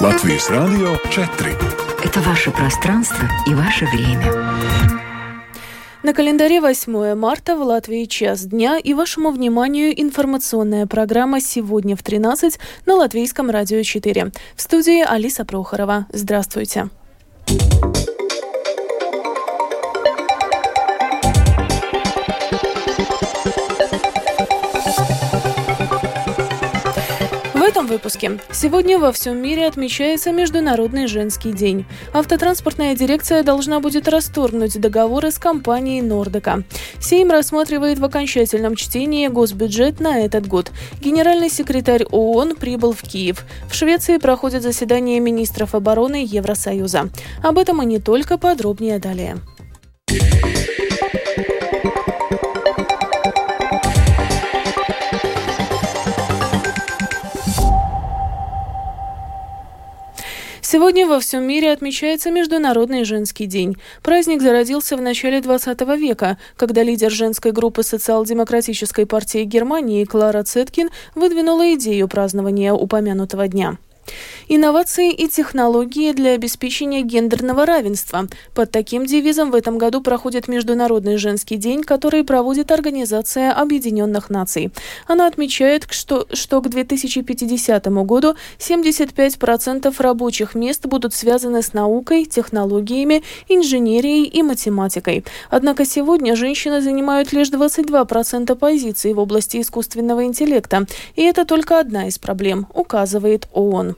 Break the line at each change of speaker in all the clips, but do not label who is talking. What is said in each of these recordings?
Латвийс Радио 4.
Это ваше пространство и ваше время.
На календаре 8 марта в Латвии час дня и вашему вниманию информационная программа «Сегодня в 13» на Латвийском радио 4. В студии Алиса Прохорова. Здравствуйте. Здравствуйте. Выпуске. Сегодня во всем мире отмечается Международный женский день. Автотранспортная дирекция должна будет расторгнуть договоры с компанией Нордека. Сейм рассматривает в окончательном чтении госбюджет на этот год. Генеральный секретарь ООН прибыл в Киев. В Швеции проходит заседание министров обороны Евросоюза. Об этом и не только, подробнее далее. Сегодня во всем мире отмечается Международный женский день. Праздник зародился в начале 20 века, когда лидер женской группы социал-демократической партии Германии Клара Цеткин выдвинула идею празднования упомянутого дня. Инновации и технологии для обеспечения гендерного равенства. Под таким девизом в этом году проходит Международный женский день, который проводит Организация Объединенных Наций. Она отмечает, что, что к 2050 году 75% рабочих мест будут связаны с наукой, технологиями, инженерией и математикой. Однако сегодня женщины занимают лишь 22% позиций в области искусственного интеллекта. И это только одна из проблем, указывает ООН.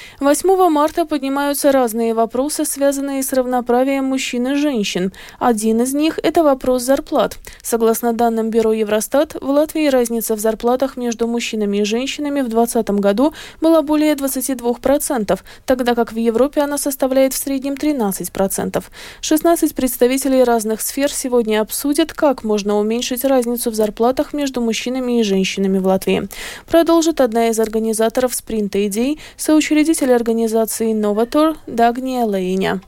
8 марта поднимаются разные вопросы, связанные с равноправием мужчин и женщин. Один из них – это вопрос зарплат. Согласно данным Бюро Евростат, в Латвии разница в зарплатах между мужчинами и женщинами в 2020 году была более 22%, тогда как в Европе она составляет в среднем 13%. 16 представителей разных сфер сегодня обсудят, как можно уменьшить разницу в зарплатах между мужчинами и женщинами в Латвии. Продолжит одна из организаторов спринта идей, соучредитель руководитель организации «Новатор» Дагния Лейня.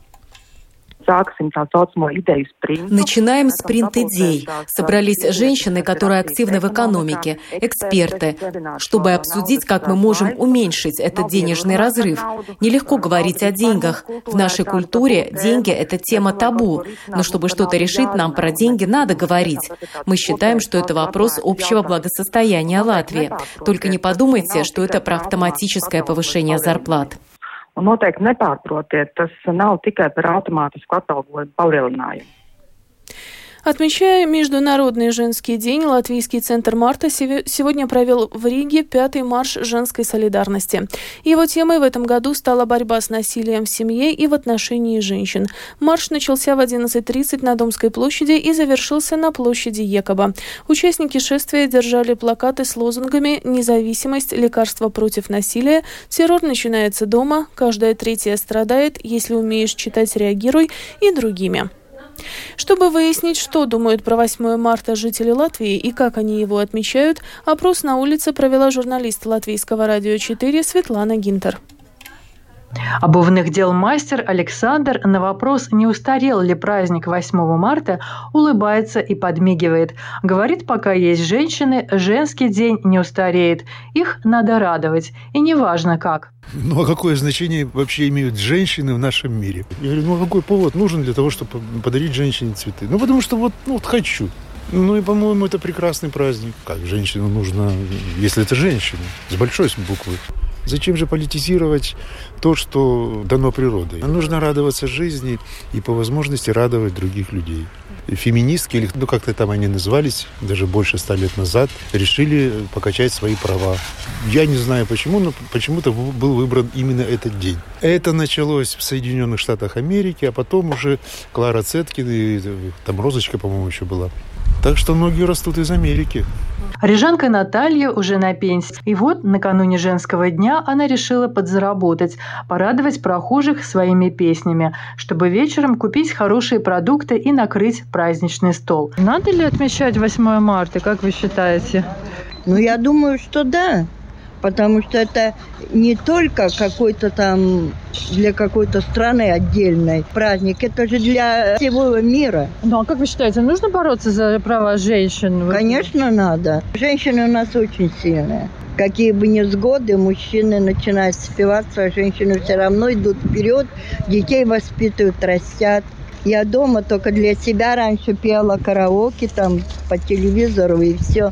Начинаем спринт идей. Собрались женщины, которые активны в экономике, эксперты, чтобы обсудить, как мы можем уменьшить этот денежный разрыв. Нелегко говорить о деньгах. В нашей культуре деньги – это тема табу. Но чтобы что-то решить, нам про деньги надо говорить. Мы считаем, что это вопрос общего благосостояния Латвии. Только не подумайте, что это про автоматическое повышение зарплат.
Un noteikti nepārprotiet, tas nav tikai par automātisku atalgojumu palielinājumu.
Отмечая Международный женский день, Латвийский центр «Марта» сегодня провел в Риге пятый марш женской солидарности. Его темой в этом году стала борьба с насилием в семье и в отношении женщин. Марш начался в 11.30 на Домской площади и завершился на площади Екоба. Участники шествия держали плакаты с лозунгами «Независимость, лекарство против насилия», «Террор начинается дома», «Каждая третья страдает», «Если умеешь читать, реагируй» и другими. Чтобы выяснить, что думают про 8 марта жители Латвии и как они его отмечают, опрос на улице провела журналист Латвийского радио 4 Светлана Гинтер.
Обувных дел мастер Александр на вопрос, не устарел ли праздник 8 марта, улыбается и подмигивает. Говорит, пока есть женщины, женский день не устареет. Их надо радовать. И неважно как.
Ну а какое значение вообще имеют женщины в нашем мире? Я говорю, ну а какой повод нужен для того, чтобы подарить женщине цветы? Ну потому что вот, ну, вот хочу. Ну и, по-моему, это прекрасный праздник. Как женщину нужно, если это женщина, с большой буквы. Зачем же политизировать то, что дано природой? Нужно радоваться жизни и по возможности радовать других людей. Феминистки, или ну как-то там они назывались, даже больше ста лет назад, решили покачать свои права. Я не знаю почему, но почему-то был выбран именно этот день. Это началось в Соединенных Штатах Америки, а потом уже Клара Цеткин и там Розочка, по-моему, еще была. Так что многие растут из Америки.
Рижанка Наталья уже на пенсии. И вот накануне женского дня она решила подзаработать, порадовать прохожих своими песнями, чтобы вечером купить хорошие продукты и накрыть праздничный стол. Надо ли отмечать 8 марта, как вы считаете?
Ну, я думаю, что да потому что это не только какой-то там для какой-то страны отдельный праздник, это же для всего мира.
Ну а как вы считаете, нужно бороться за права женщин?
Конечно, надо. Женщины у нас очень сильные. какие бы невзгоды, мужчины начинают спиваться, а женщины все равно идут вперед, детей воспитывают, растят. Я дома только для себя раньше пела караоке там по телевизору и все.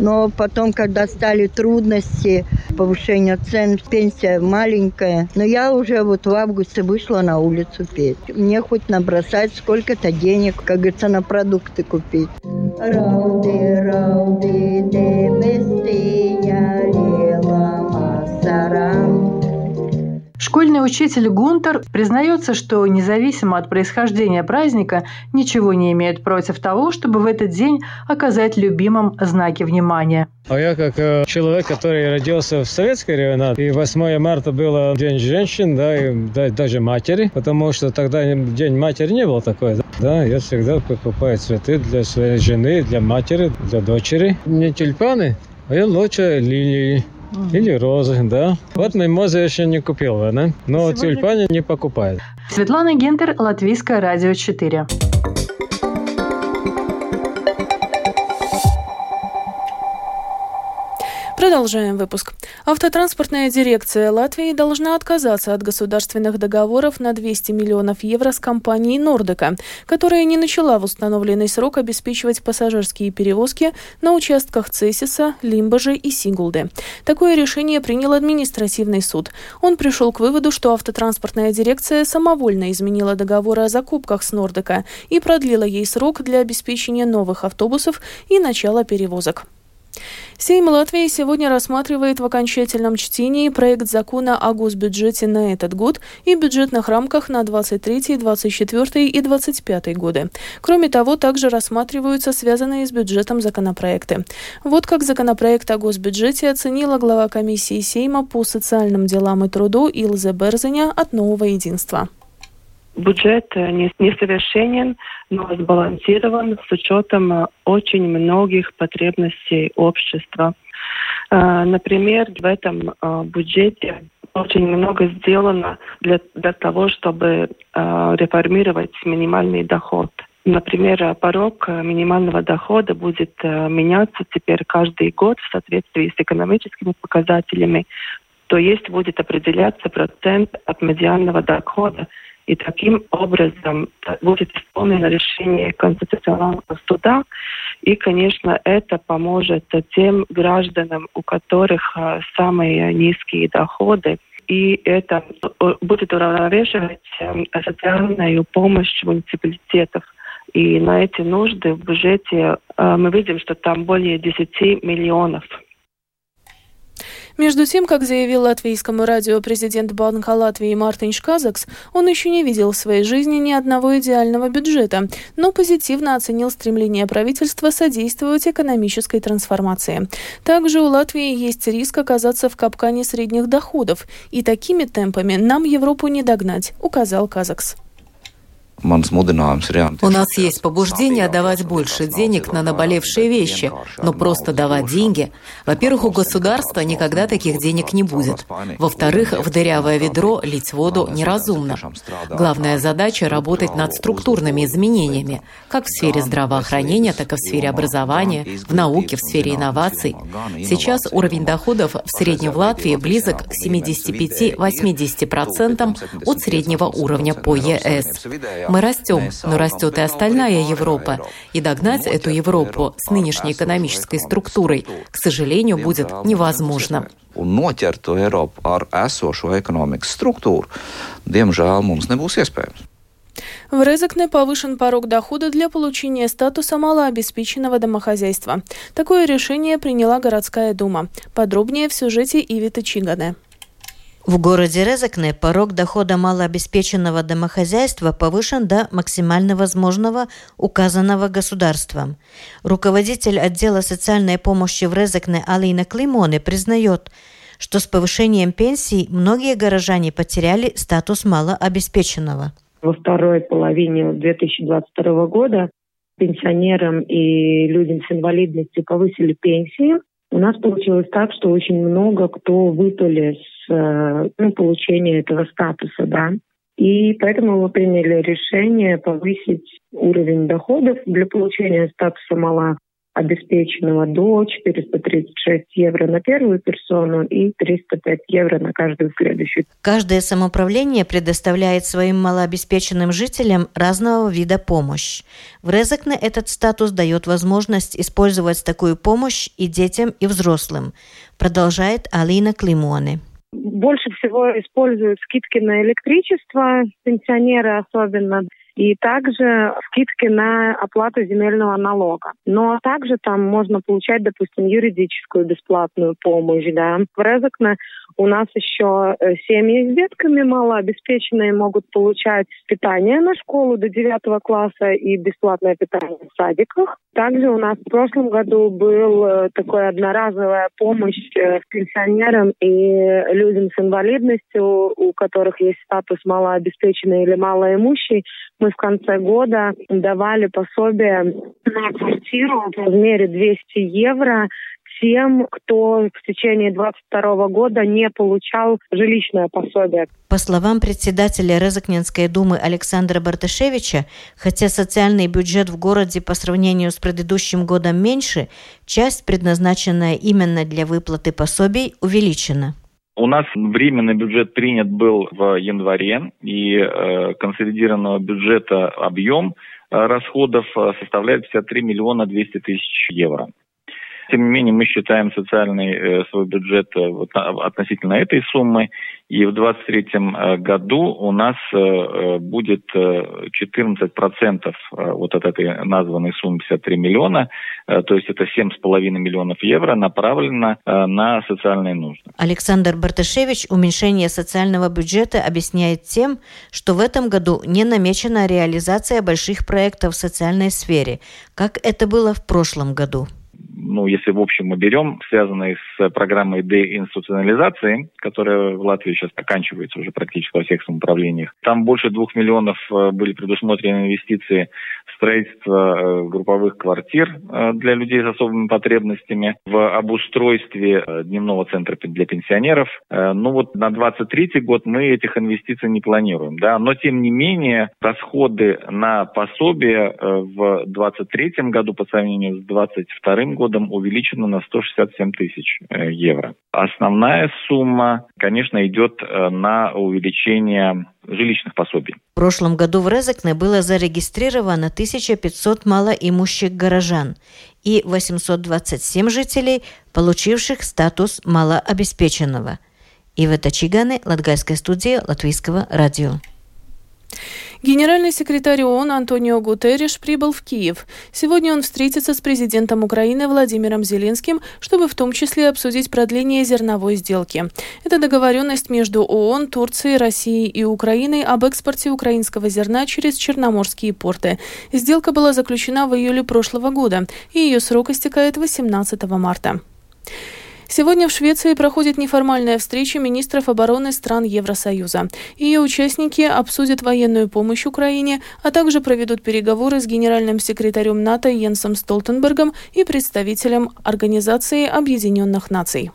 Но потом, когда стали трудности, повышение цен, пенсия маленькая. Но я уже вот в августе вышла на улицу петь. Мне хоть набросать сколько-то денег, как говорится, на продукты купить. Рауди,
Школьный учитель Гунтер признается, что независимо от происхождения праздника ничего не имеет против того, чтобы в этот день оказать любимым знаки внимания.
А я как э, человек, который родился в советской времена, и 8 марта было День женщин, да, и да, даже матери, потому что тогда День матери не был такой. Да, я всегда покупаю цветы для своей жены, для матери, для дочери. Не тюльпаны, а я лучше лилии. Или розы, да. Вот мимозы еще не купил, да? Но Сегодня... тюльпаны не покупает.
Светлана Гентер, Латвийское радио 4.
Продолжаем выпуск. Автотранспортная дирекция Латвии должна отказаться от государственных договоров на 200 миллионов евро с компанией Нордека, которая не начала в установленный срок обеспечивать пассажирские перевозки на участках Цесиса, Лимбажи и Сигулды. Такое решение принял административный суд. Он пришел к выводу, что автотранспортная дирекция самовольно изменила договоры о закупках с Нордека и продлила ей срок для обеспечения новых автобусов и начала перевозок. Сейм Латвии сегодня рассматривает в окончательном чтении проект закона о госбюджете на этот год и бюджетных рамках на 23, 24 и 25 годы. Кроме того, также рассматриваются связанные с бюджетом законопроекты. Вот как законопроект о госбюджете оценила глава комиссии Сейма по социальным делам и труду Илзе Берзеня от «Нового единства».
Бюджет э, несовершенен, но сбалансирован с учетом э, очень многих потребностей общества. Э, например, в этом бюджете очень много сделано для, для того, чтобы реформировать минимальный доход. Например, порог минимального дохода будет меняться теперь каждый год в соответствии с экономическими показателями. То есть будет определяться процент от медианного дохода, и таким образом будет исполнено решение Конституционного суда. И, конечно, это поможет тем гражданам, у которых а, самые низкие доходы, и это будет уравновешивать социальную помощь муниципалитетов. И на эти нужды в бюджете э, мы видим, что там более 10 миллионов
между тем, как заявил латвийскому радио президент Банка Латвии Мартин Шказакс, он еще не видел в своей жизни ни одного идеального бюджета, но позитивно оценил стремление правительства содействовать экономической трансформации. Также у Латвии есть риск оказаться в капкане средних доходов, и такими темпами нам Европу не догнать, указал Казакс.
У нас есть побуждение давать больше денег на наболевшие вещи, но просто давать деньги. Во-первых, у государства никогда таких денег не будет. Во-вторых, в дырявое ведро лить воду неразумно. Главная задача – работать над структурными изменениями, как в сфере здравоохранения, так и в сфере образования, в науке, в сфере инноваций. Сейчас уровень доходов в среднем в Латвии близок к 75-80% от среднего уровня по ЕС. Мы растем, но растет и остальная Европа. И догнать эту Европу с нынешней экономической структурой, к сожалению, будет невозможно.
Un noķert to Eiropu ar esošo ekonomikas struktūru, diemžēl mums nebūs iespējams.
В Резекне повышен порог дохода для получения статуса малообеспеченного домохозяйства. Такое решение приняла городская дума. Подробнее в сюжете Ивита Чигане.
В городе Резакне порог дохода малообеспеченного домохозяйства повышен до максимально возможного, указанного государством. Руководитель отдела социальной помощи в Резакне Алина Климоне признает, что с повышением пенсий многие горожане потеряли статус малообеспеченного.
Во второй половине 2022 года пенсионерам и людям с инвалидностью повысили пенсии. У нас получилось так, что очень много кто выпали с Э, ну, получения этого статуса, да. И поэтому мы приняли решение повысить уровень доходов для получения статуса обеспеченного до 436 евро на первую персону и 305 евро на каждую следующую.
Каждое самоуправление предоставляет своим малообеспеченным жителям разного вида помощь. В Резекне этот статус дает возможность использовать такую помощь и детям, и взрослым, продолжает Алина Климоне.
Больше всего используют скидки на электричество, пенсионеры особенно и также скидки на оплату земельного налога. Но также там можно получать, допустим, юридическую бесплатную помощь. Да. В Резекне у нас еще э, семьи с детками малообеспеченные могут получать питание на школу до 9 класса и бесплатное питание в садиках. Также у нас в прошлом году был э, такой одноразовая помощь э, пенсионерам и людям с инвалидностью, у которых есть статус малообеспеченный или малоимущий мы в конце года давали пособие на квартиру в размере 200 евро тем, кто в течение 2022 года не получал жилищное пособие.
По словам председателя Резакненской думы Александра Барташевича, хотя социальный бюджет в городе по сравнению с предыдущим годом меньше, часть, предназначенная именно для выплаты пособий, увеличена.
У нас временный бюджет принят был в январе, и э, консолидированного бюджета объем э, расходов э, составляет 53 миллиона 200 тысяч евро. Тем не менее, мы считаем социальный э, свой бюджет э, относительно этой суммы. И в 2023 э, году у нас будет э, 14% вот от этой названной суммы 53 миллиона, то есть это 7,5 миллионов евро направлено на социальные нужды.
Александр Барташевич уменьшение социального бюджета объясняет тем, что в этом году не намечена реализация больших проектов в социальной сфере, как это было в прошлом году
ну, если в общем мы берем, связанные с программой деинституционализации, которая в Латвии сейчас оканчивается уже практически во всех самоуправлениях. Там больше двух миллионов э, были предусмотрены инвестиции в строительство э, групповых квартир э, для людей с особыми потребностями, в обустройстве дневного центра для пенсионеров. Ну вот на 23 год мы этих инвестиций не планируем, да, но тем не менее расходы на пособие в 23 году по сравнению с 22 годом годом увеличена на 167 тысяч э, евро. Основная сумма, конечно, идет э, на увеличение жилищных пособий.
В прошлом году в Резекне было зарегистрировано 1500 малоимущих горожан и 827 жителей, получивших статус малообеспеченного. Ивета Чиганы, Латгальская студия Латвийского радио.
Генеральный секретарь ООН Антонио Гутерриш прибыл в Киев. Сегодня он встретится с президентом Украины Владимиром Зеленским, чтобы в том числе обсудить продление зерновой сделки. Это договоренность между ООН, Турцией, Россией и Украиной об экспорте украинского зерна через черноморские порты. Сделка была заключена в июле прошлого года, и ее срок истекает 18 марта. Сегодня в Швеции проходит неформальная встреча министров обороны стран Евросоюза. Ее участники обсудят военную помощь Украине, а также проведут переговоры с генеральным секретарем НАТО Йенсом Столтенбергом и представителем Организации Объединенных Наций.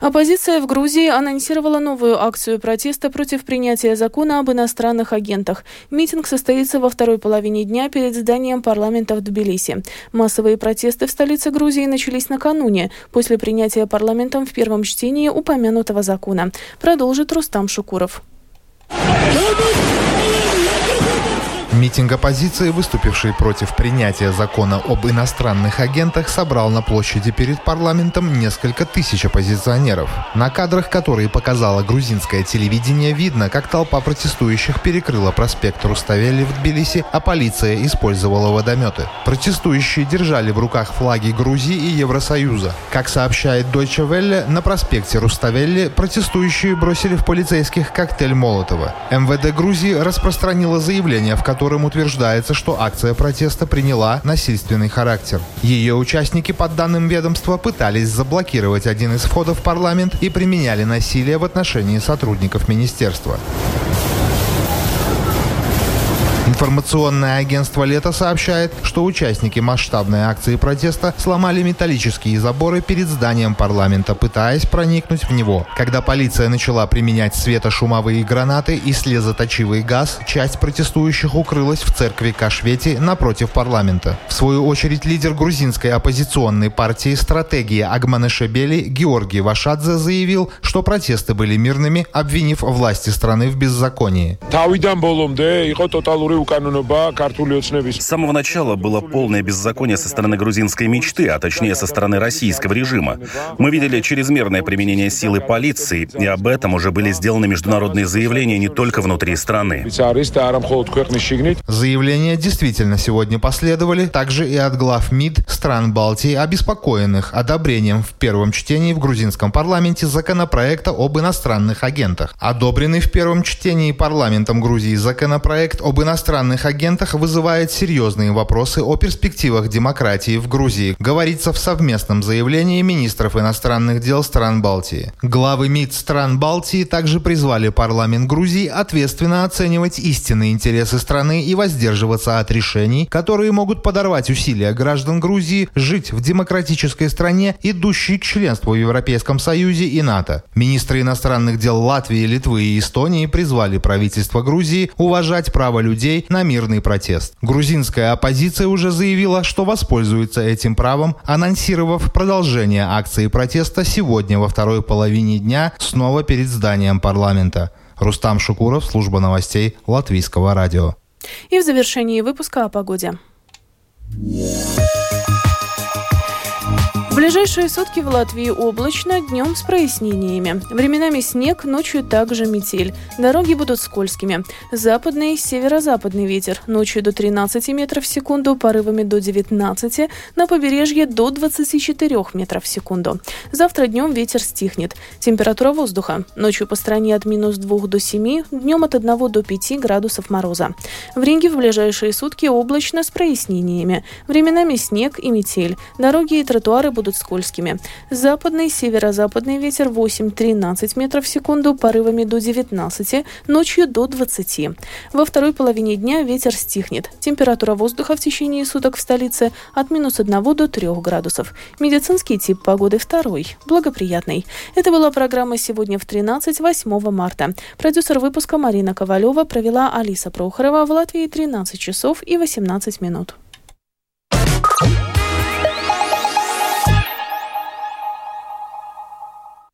Оппозиция в Грузии анонсировала новую акцию протеста против принятия закона об иностранных агентах. Митинг состоится во второй половине дня перед зданием парламента в Тбилиси. Массовые протесты в столице Грузии начались накануне, после принятия парламентом в первом чтении упомянутого закона. Продолжит Рустам Шукуров.
Митинг оппозиции, выступивший против принятия закона об иностранных агентах, собрал на площади перед парламентом несколько тысяч оппозиционеров. На кадрах, которые показало грузинское телевидение, видно, как толпа протестующих перекрыла проспект Руставели в Тбилиси, а полиция использовала водометы. Протестующие держали в руках флаги Грузии и Евросоюза. Как сообщает Deutsche Welle, на проспекте Руставели протестующие бросили в полицейских коктейль Молотова. МВД Грузии распространило заявление, в котором которым утверждается, что акция протеста приняла насильственный характер. Ее участники, по данным ведомства, пытались заблокировать один из входов в парламент и применяли насилие в отношении сотрудников министерства. Информационное агентство «Лето» сообщает, что участники масштабной акции протеста сломали металлические заборы перед зданием парламента, пытаясь проникнуть в него. Когда полиция начала применять светошумовые гранаты и слезоточивый газ, часть протестующих укрылась в церкви Кашвети напротив парламента. В свою очередь лидер грузинской оппозиционной партии «Стратегия» Агманешебели Георгий Вашадзе заявил, что протесты были мирными, обвинив власти страны в беззаконии.
С самого начала было полное беззаконие со стороны грузинской мечты, а точнее со стороны российского режима. Мы видели чрезмерное применение силы полиции, и об этом уже были сделаны международные заявления не только внутри страны.
Заявления действительно сегодня последовали, также и от глав МИД стран Балтии, обеспокоенных одобрением в первом чтении в грузинском парламенте законопроекта об иностранных агентах. Одобренный в первом чтении парламентом Грузии законопроект об иностранных агентах вызывает серьезные вопросы о перспективах демократии в Грузии, говорится в совместном заявлении министров иностранных дел стран Балтии. Главы МИД стран Балтии также призвали парламент Грузии ответственно оценивать истинные интересы страны и воздерживаться от решений, которые могут подорвать усилия граждан Грузии жить в демократической стране, идущей к членству в Европейском Союзе и НАТО. Министры иностранных дел Латвии, Литвы и Эстонии призвали правительство Грузии уважать право людей на мирный протест. Грузинская оппозиция уже заявила, что воспользуется этим правом, анонсировав продолжение акции протеста сегодня во второй половине дня снова перед зданием парламента. Рустам Шукуров, служба новостей Латвийского радио.
И в завершении выпуска о погоде. Ближайшие сутки в Латвии облачно, днем с прояснениями. Временами снег, ночью также метель. Дороги будут скользкими. Западный, северо-западный ветер. Ночью до 13 метров в секунду, порывами до 19, на побережье до 24 метров в секунду. Завтра днем ветер стихнет. Температура воздуха. Ночью по стране от минус 2 до 7, днем от 1 до 5 градусов мороза. В Ринге в ближайшие сутки облачно с прояснениями. Временами снег и метель. Дороги и тротуары будут будут скользкими. Западный, северо-западный ветер 8-13 метров в секунду, порывами до 19, ночью до 20. Во второй половине дня ветер стихнет. Температура воздуха в течение суток в столице от минус 1 до 3 градусов. Медицинский тип погоды второй, благоприятный. Это была программа «Сегодня в 13, 8 марта». Продюсер выпуска Марина Ковалева провела Алиса Прохорова в Латвии 13 часов и 18 минут.